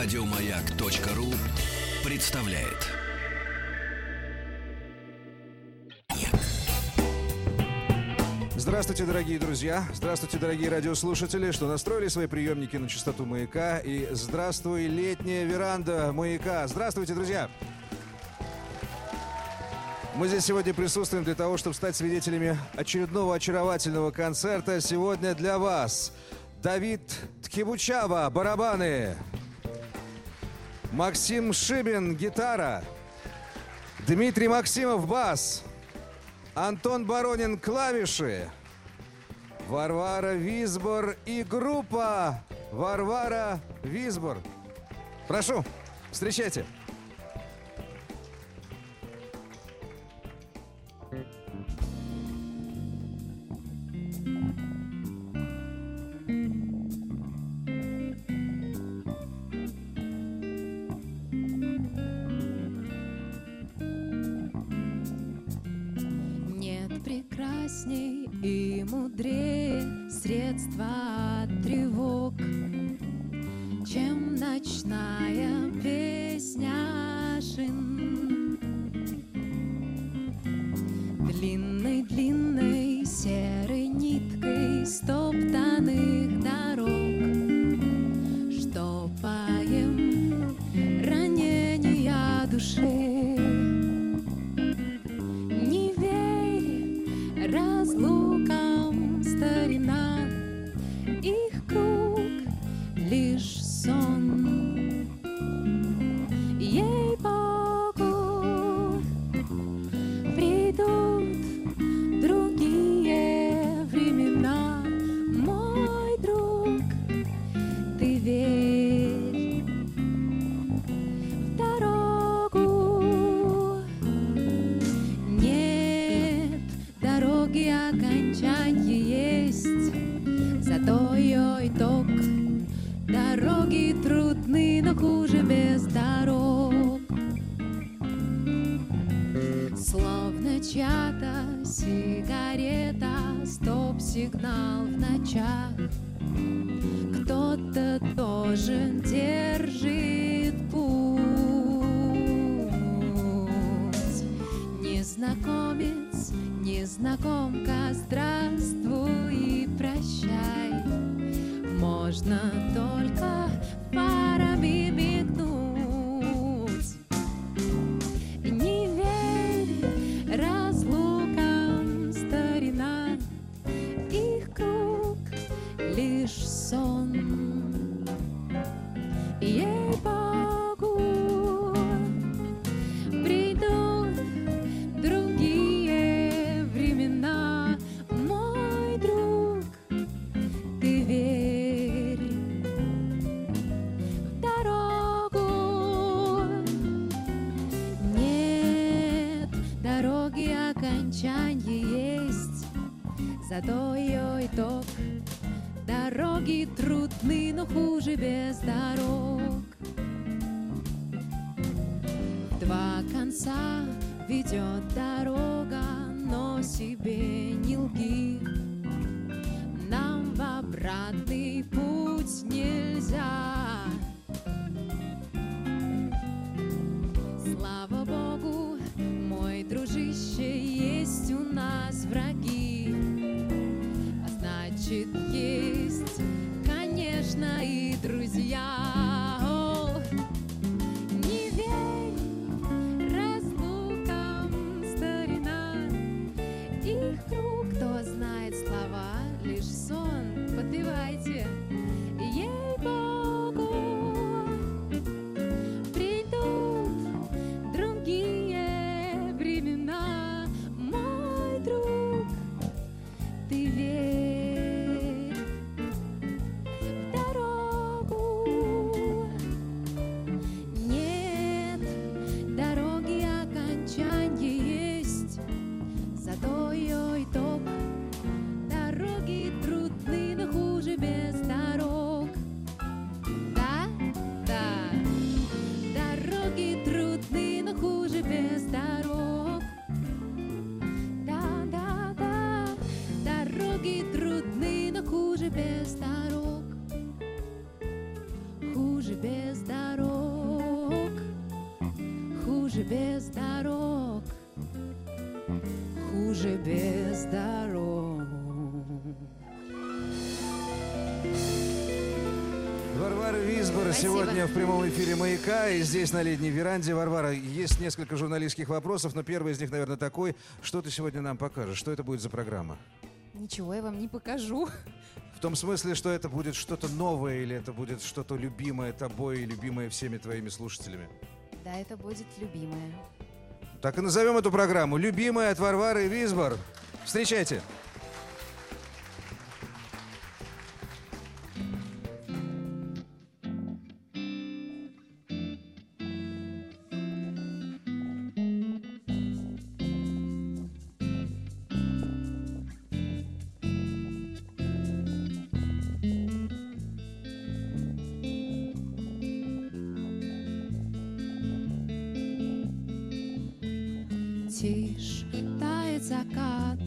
Радиомаяк.ру представляет. Здравствуйте, дорогие друзья! Здравствуйте, дорогие радиослушатели, что настроили свои приемники на частоту маяка. И здравствуй, летняя веранда маяка. Здравствуйте, друзья! Мы здесь сегодня присутствуем для того, чтобы стать свидетелями очередного очаровательного концерта. Сегодня для вас Давид Ткибучава, барабаны. Максим Шибин, гитара. Дмитрий Максимов, бас. Антон Баронин, клавиши. Варвара Визбор и группа Варвара Визбор. Прошу, встречайте. Прекрасней и мудрее средства от тревог, чем ночная песня шин. Длинной-длинной серой ниткой стоптанных конца ведет дорога, но себе не лги. Нам в обратный Сегодня в прямом эфире «Маяка» и здесь на летней веранде. Варвара, есть несколько журналистских вопросов, но первый из них, наверное, такой. Что ты сегодня нам покажешь? Что это будет за программа? Ничего я вам не покажу. В том смысле, что это будет что-то новое или это будет что-то любимое тобой и любимое всеми твоими слушателями? Да, это будет любимая. Так и назовем эту программу «Любимая от Варвары Визбор». Встречайте! Тишь, тает закат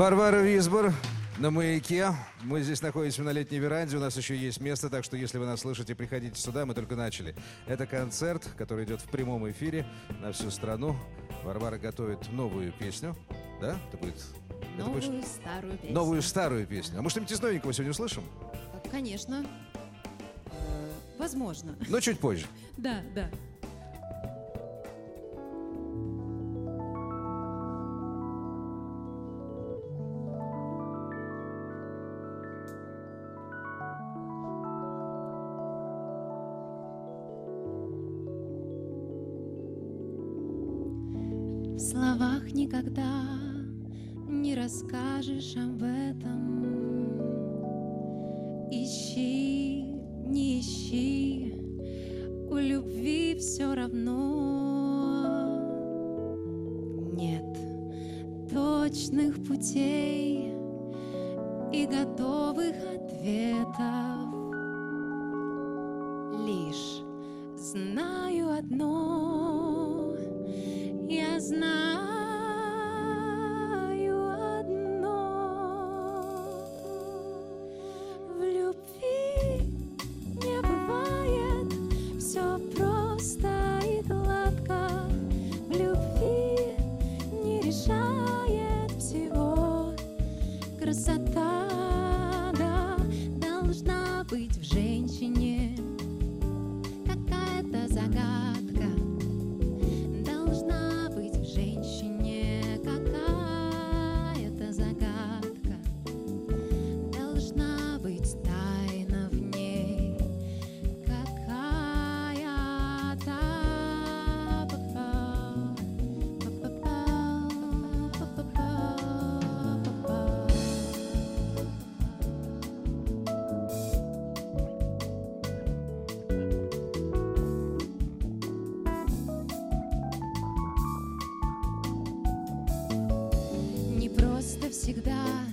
Варвара Визбор на «Маяке». Мы здесь находимся на летней веранде, у нас еще есть место, так что если вы нас слышите, приходите сюда, мы только начали. Это концерт, который идет в прямом эфире на всю страну. Варвара готовит новую песню, да? Это будет... это будет Новую старую песню. новую старую песню. А мы что-нибудь из новенького сегодня услышим? Конечно. Э, Возможно. Но чуть позже. Да, да. Словах никогда не расскажешь об этом. Ищи, не ищи, у любви все равно нет точных путей и готов. всегда.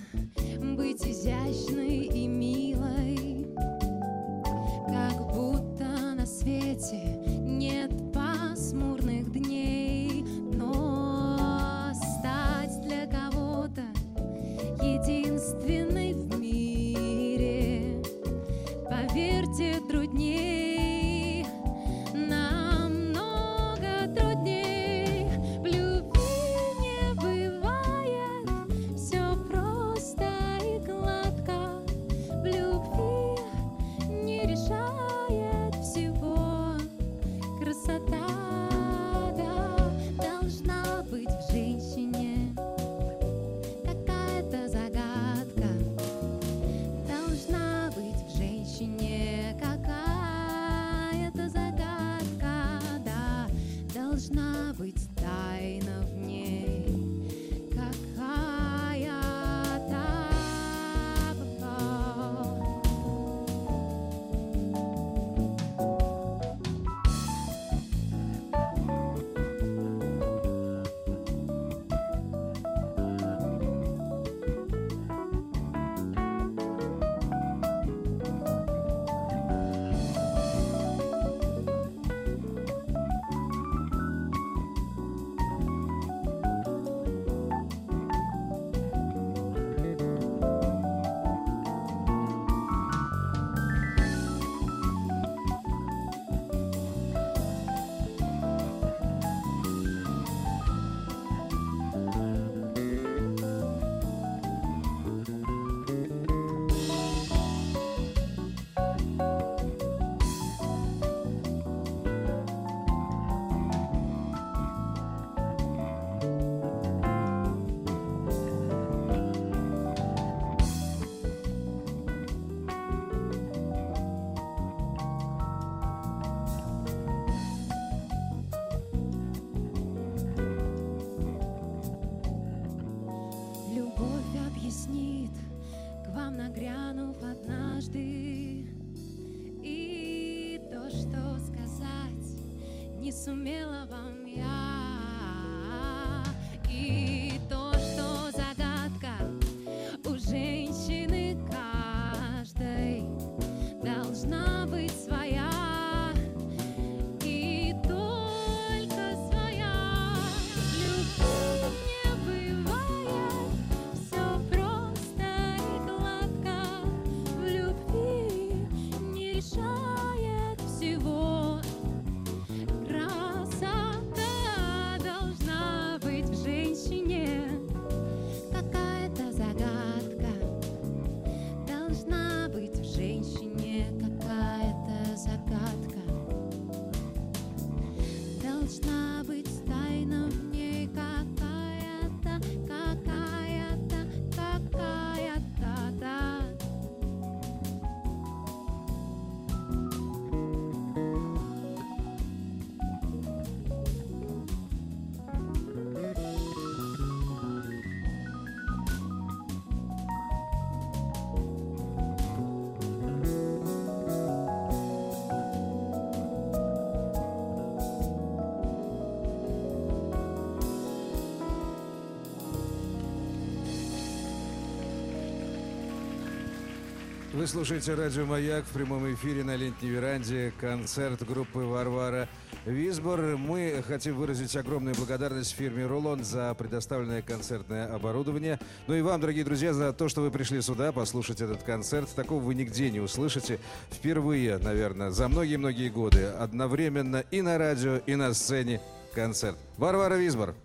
Вы слушаете радио «Маяк» в прямом эфире на летней веранде. Концерт группы «Варвара Висбор». Мы хотим выразить огромную благодарность фирме «Рулон» за предоставленное концертное оборудование. Ну и вам, дорогие друзья, за то, что вы пришли сюда послушать этот концерт. Такого вы нигде не услышите. Впервые, наверное, за многие-многие годы. Одновременно и на радио, и на сцене концерт. «Варвара Висбор».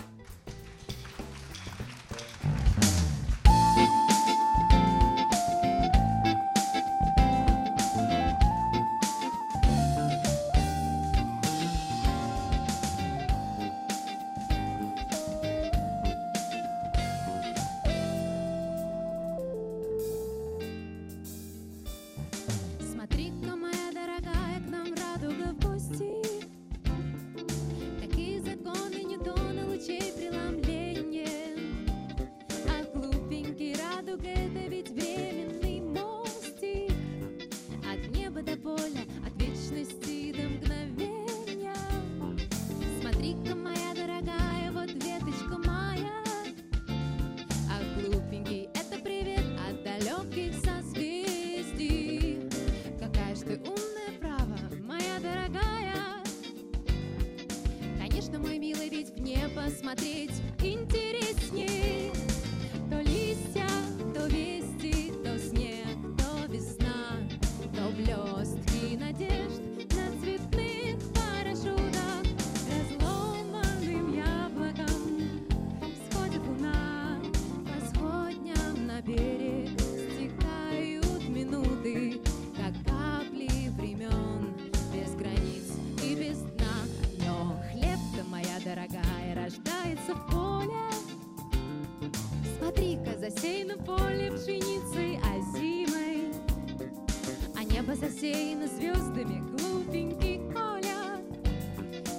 Засеяно звездами, глупенький Коля.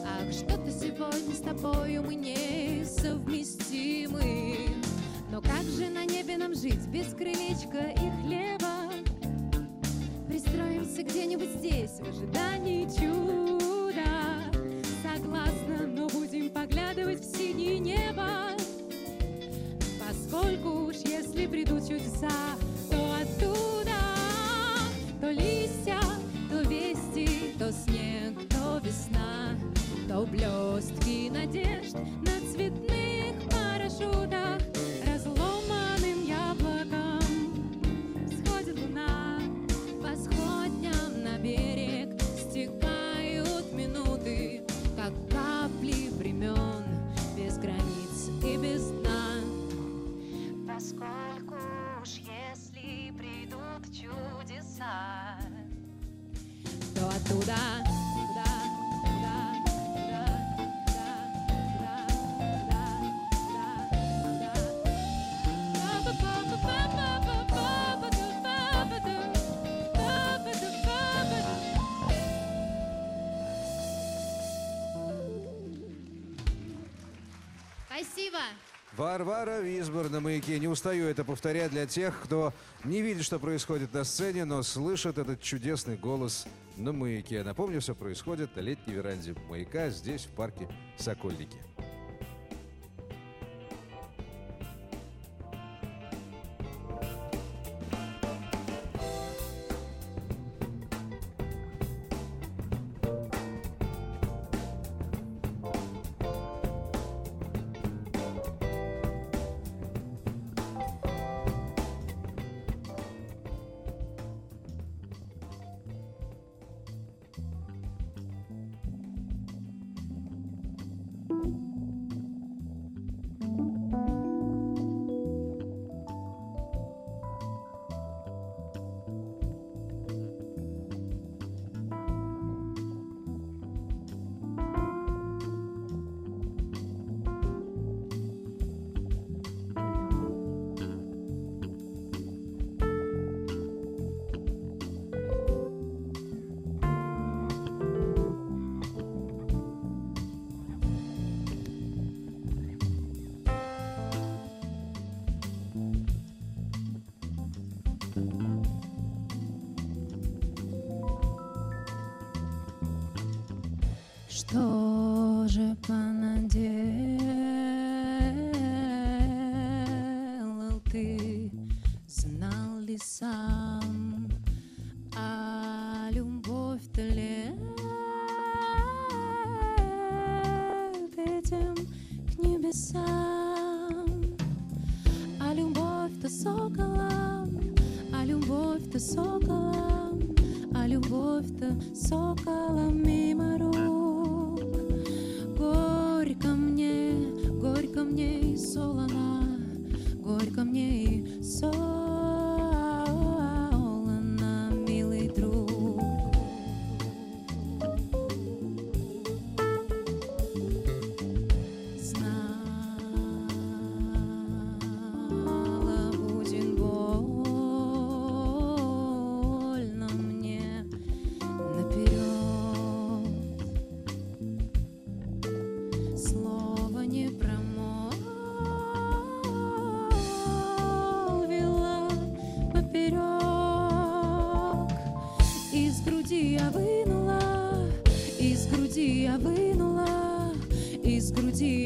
Ах, что-то сегодня с тобою мы несовместимы Спасибо. Варвара Висбор на маяке. Не устаю это повторять для тех, кто не видит, что происходит на сцене, но слышит этот чудесный голос на маяке. Напомню, все происходит на летней веранде маяка здесь, в парке Сокольники. Что же понаделал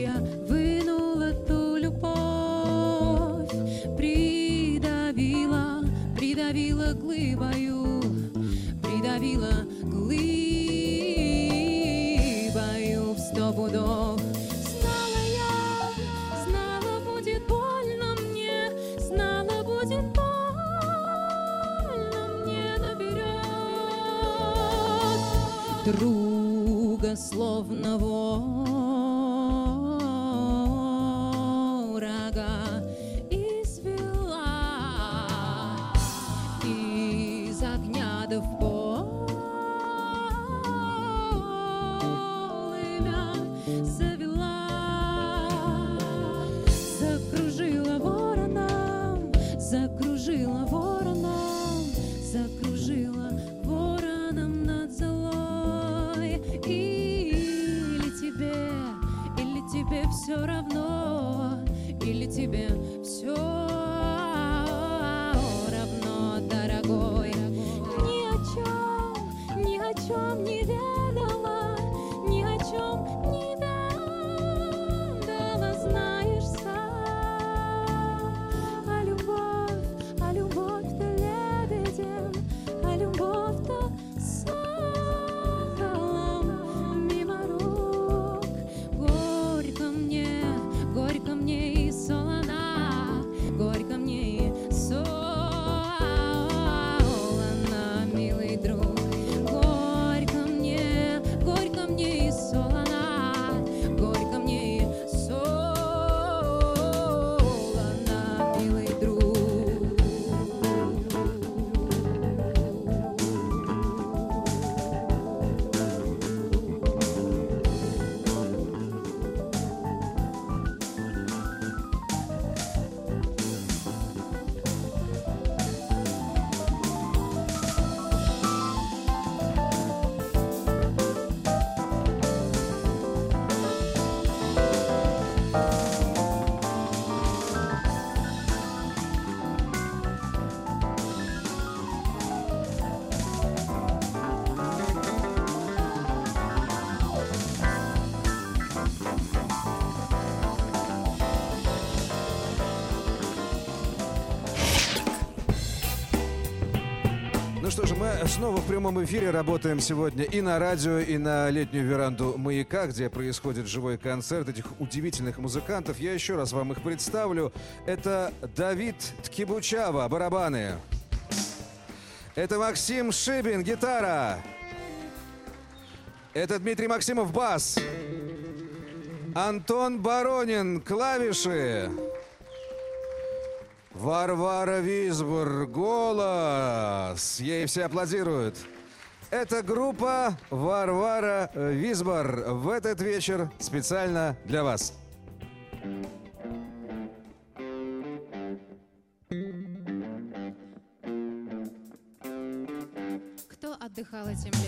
я вынула ту любовь. Придавила, придавила глыбою, придавила глыбою в сто пудов. Знала я, знала будет больно мне, знала будет больно мне наперед. Друга словно ворога все равно, мы снова в прямом эфире работаем сегодня и на радио, и на летнюю веранду «Маяка», где происходит живой концерт этих удивительных музыкантов. Я еще раз вам их представлю. Это Давид Ткибучава, барабаны. Это Максим Шибин, гитара. Это Дмитрий Максимов, бас. Антон Баронин, клавиши. Варвара Визбор, голос. Ей все аплодируют. Это группа Варвара Визбор в этот вечер специально для вас. Кто отдыхал этим летом?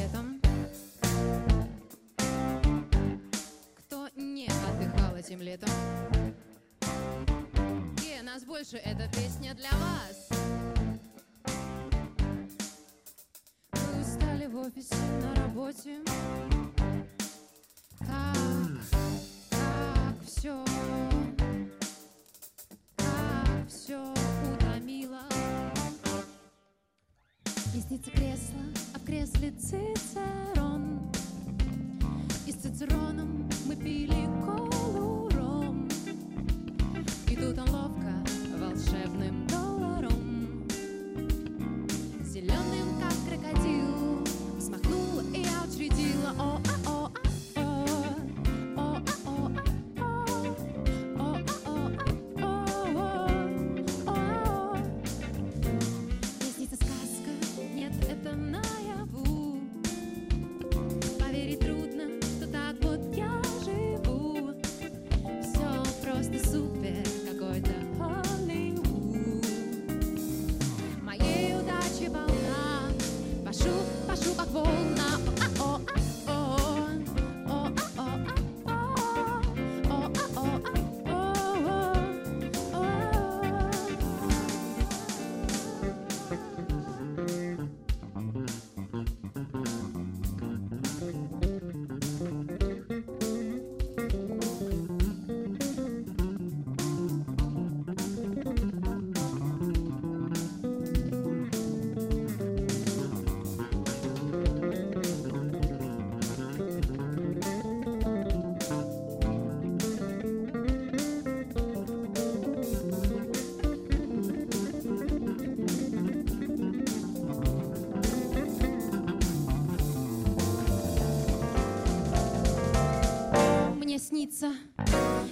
Снится.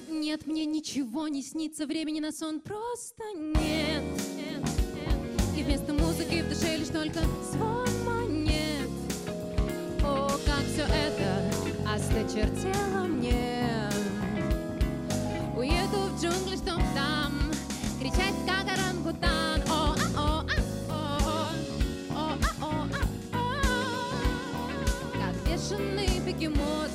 Нет, мне ничего не снится Времени на сон просто нет. И вместо музыки в душе лишь только звон монет. О, как все это осточертело мне. Уеду в джунгли, чтоб там Кричать, как орангутан. О, а, о, а, о, о, а, о, а, о. Как бешеный бегемот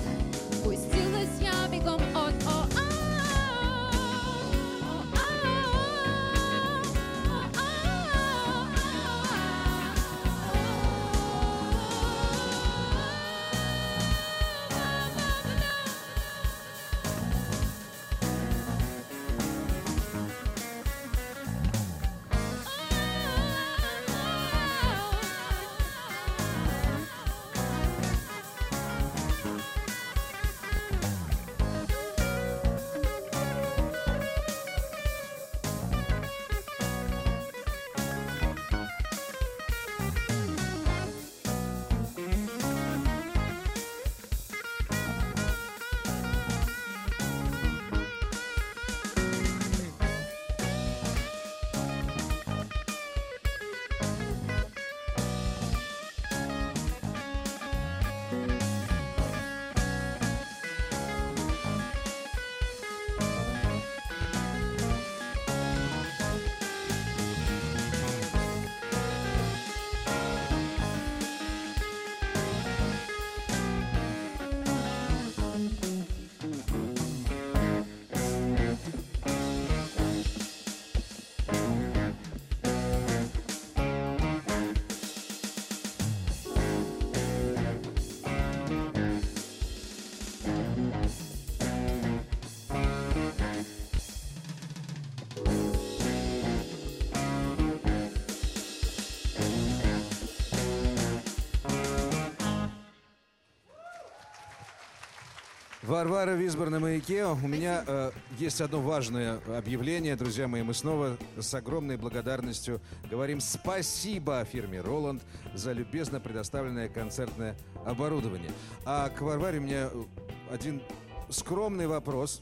Варвара Висбор на маяке. У меня э, есть одно важное объявление, друзья мои. Мы снова с огромной благодарностью говорим спасибо фирме Роланд за любезно предоставленное концертное оборудование. А к Варваре у меня э, один скромный вопрос.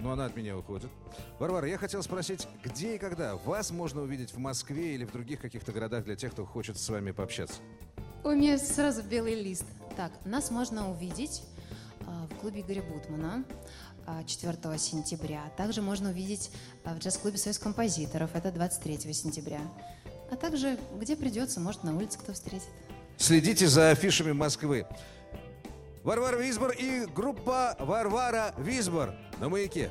Но она от меня уходит. Варвара, я хотел спросить, где и когда вас можно увидеть в Москве или в других каких-то городах для тех, кто хочет с вами пообщаться? У меня сразу белый лист. Так, нас можно увидеть а, в клубе Игоря Бутмана а, 4 сентября. Также можно увидеть а, в джаз-клубе «Союз композиторов». Это 23 сентября. А также, где придется, может, на улице кто встретит. Следите за афишами Москвы. Варвара Висбор и группа Варвара Висбор на маяке.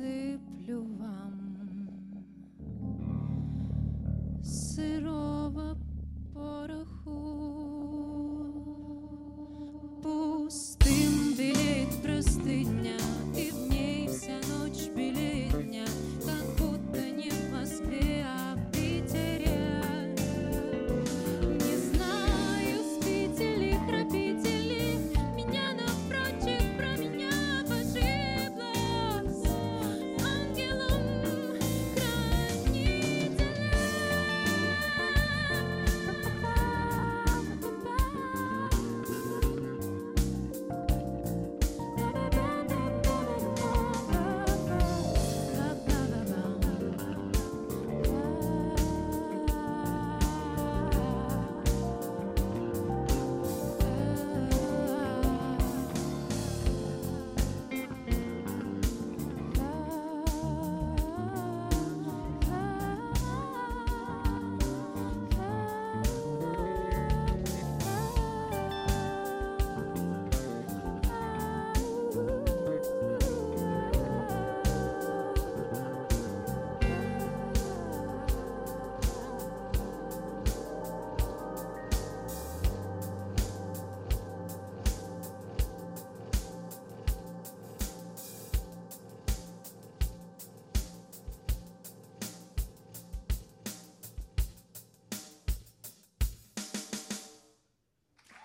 Подсыплю вам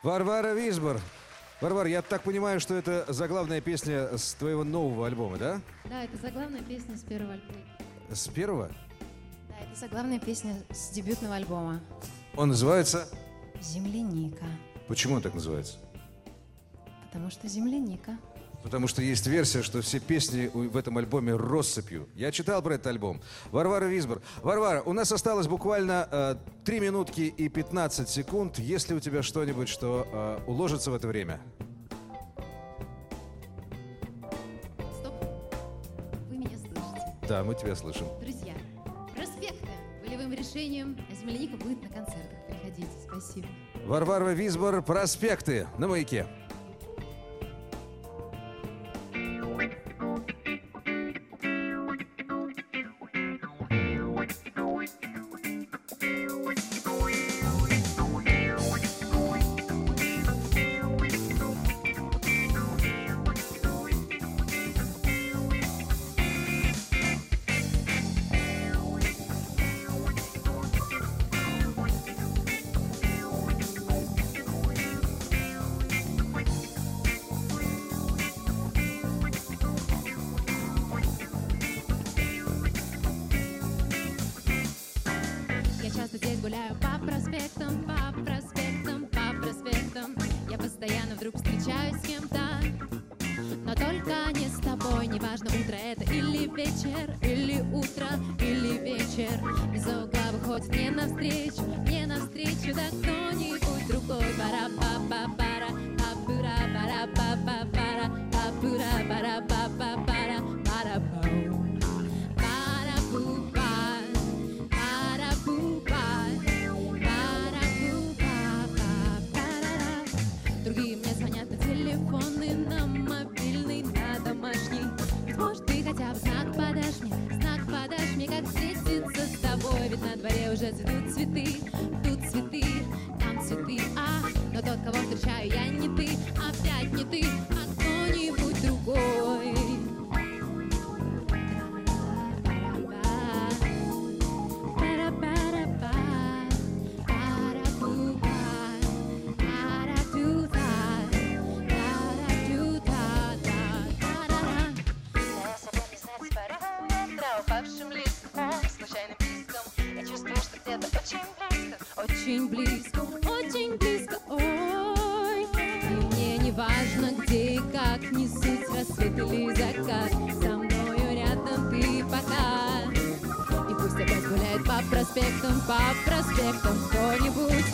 Варвара Висбор. Варвара, я так понимаю, что это заглавная песня с твоего нового альбома, да? Да, это заглавная песня с первого альбома. С первого? Да, это заглавная песня с дебютного альбома. Он называется... «Земляника». Почему он так называется? Потому что земляника. Потому что есть версия, что все песни в этом альбоме россыпью. Я читал про этот альбом. Варвара Висбор. Варвара, у нас осталось буквально э, 3 минутки и 15 секунд. Есть ли у тебя что-нибудь, что э, уложится в это время? Стоп. Вы меня слышите? Да, мы тебя слышим. Друзья, проспекты волевым решением земляника будет на концертах. Приходите. Спасибо. Варвара Висбор, проспекты на маяке. Вечер, или утро, Очень близко, очень близко, ой. И мне не важно, где и как. Не суть рассвет или закат. Со мною рядом ты пока. И пусть опять гуляет по проспектам, по проспектам кто-нибудь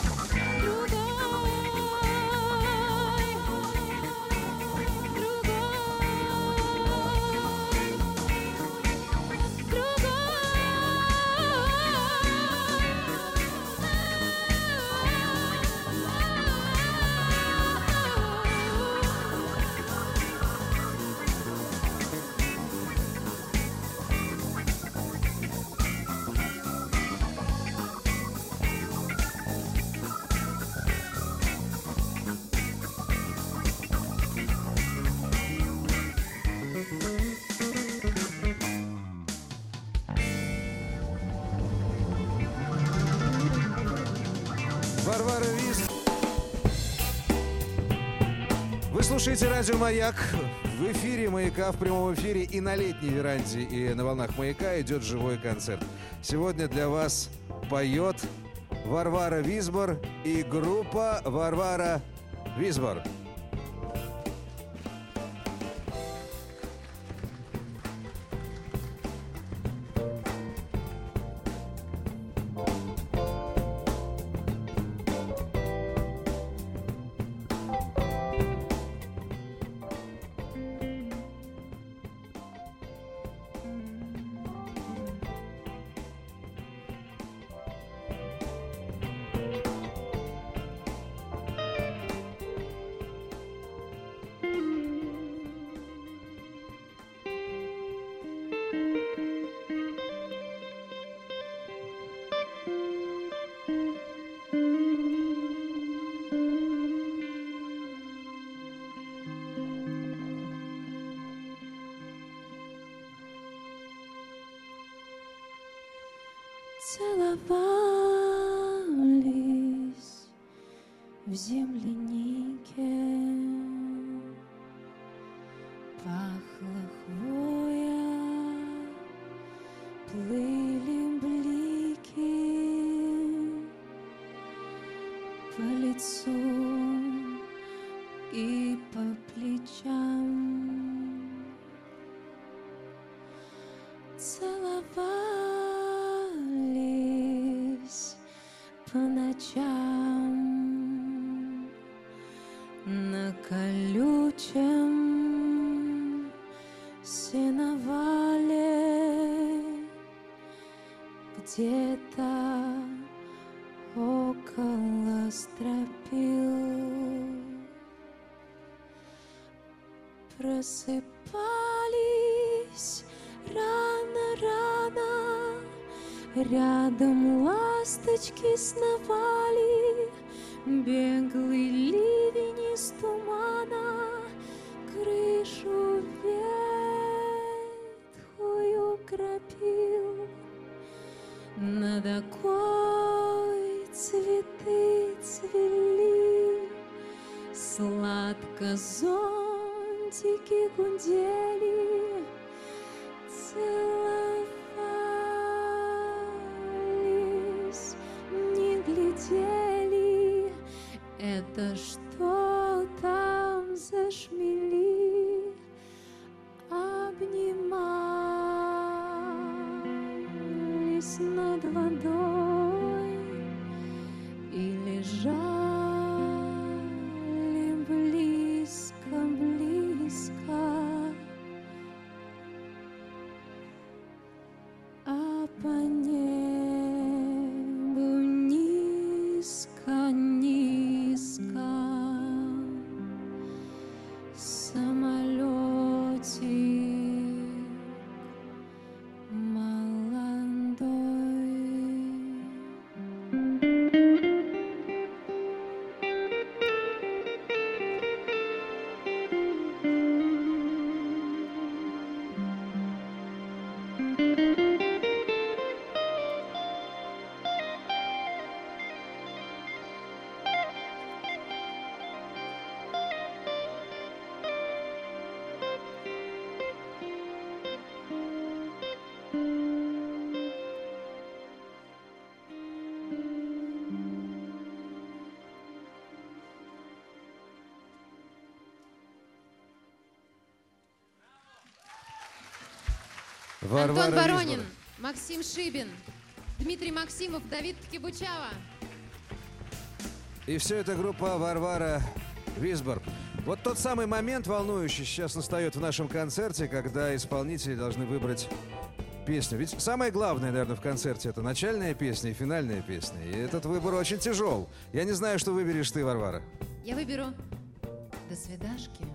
слушаете радио «Маяк». В эфире «Маяка», в прямом эфире и на летней веранде, и на волнах «Маяка» идет живой концерт. Сегодня для вас поет Варвара Визбор и группа Варвара Визбор. Целовались в землянике, сеновале где-то около стропил. Просыпались рано-рано, рядом ласточки сновали, беглый ливень из тумана, крышу Над окой цветы цвели, Сладко зонтики гудели, обнимались над Варвара Антон Воронин, Визбор. Максим Шибин, Дмитрий Максимов, Давид Кибучава. И все это группа Варвара Висбор. Вот тот самый момент волнующий сейчас настает в нашем концерте, когда исполнители должны выбрать песню. Ведь самое главное, наверное, в концерте это начальная песня и финальная песня. И этот выбор очень тяжел. Я не знаю, что выберешь ты, Варвара. Я выберу «До свидашки».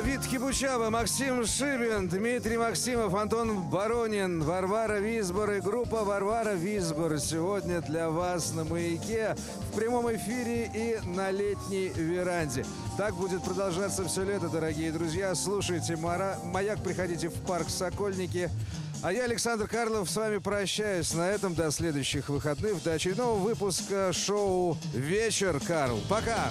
Давид Хибучава, Максим Шибин, Дмитрий Максимов, Антон Воронин, Варвара Висбор и группа Варвара Висбор сегодня для вас на «Маяке» в прямом эфире и на летней веранде. Так будет продолжаться все лето, дорогие друзья. Слушайте Мара... «Маяк», приходите в парк «Сокольники». А я, Александр Карлов, с вами прощаюсь на этом до следующих выходных, до очередного выпуска шоу «Вечер, Карл». Пока!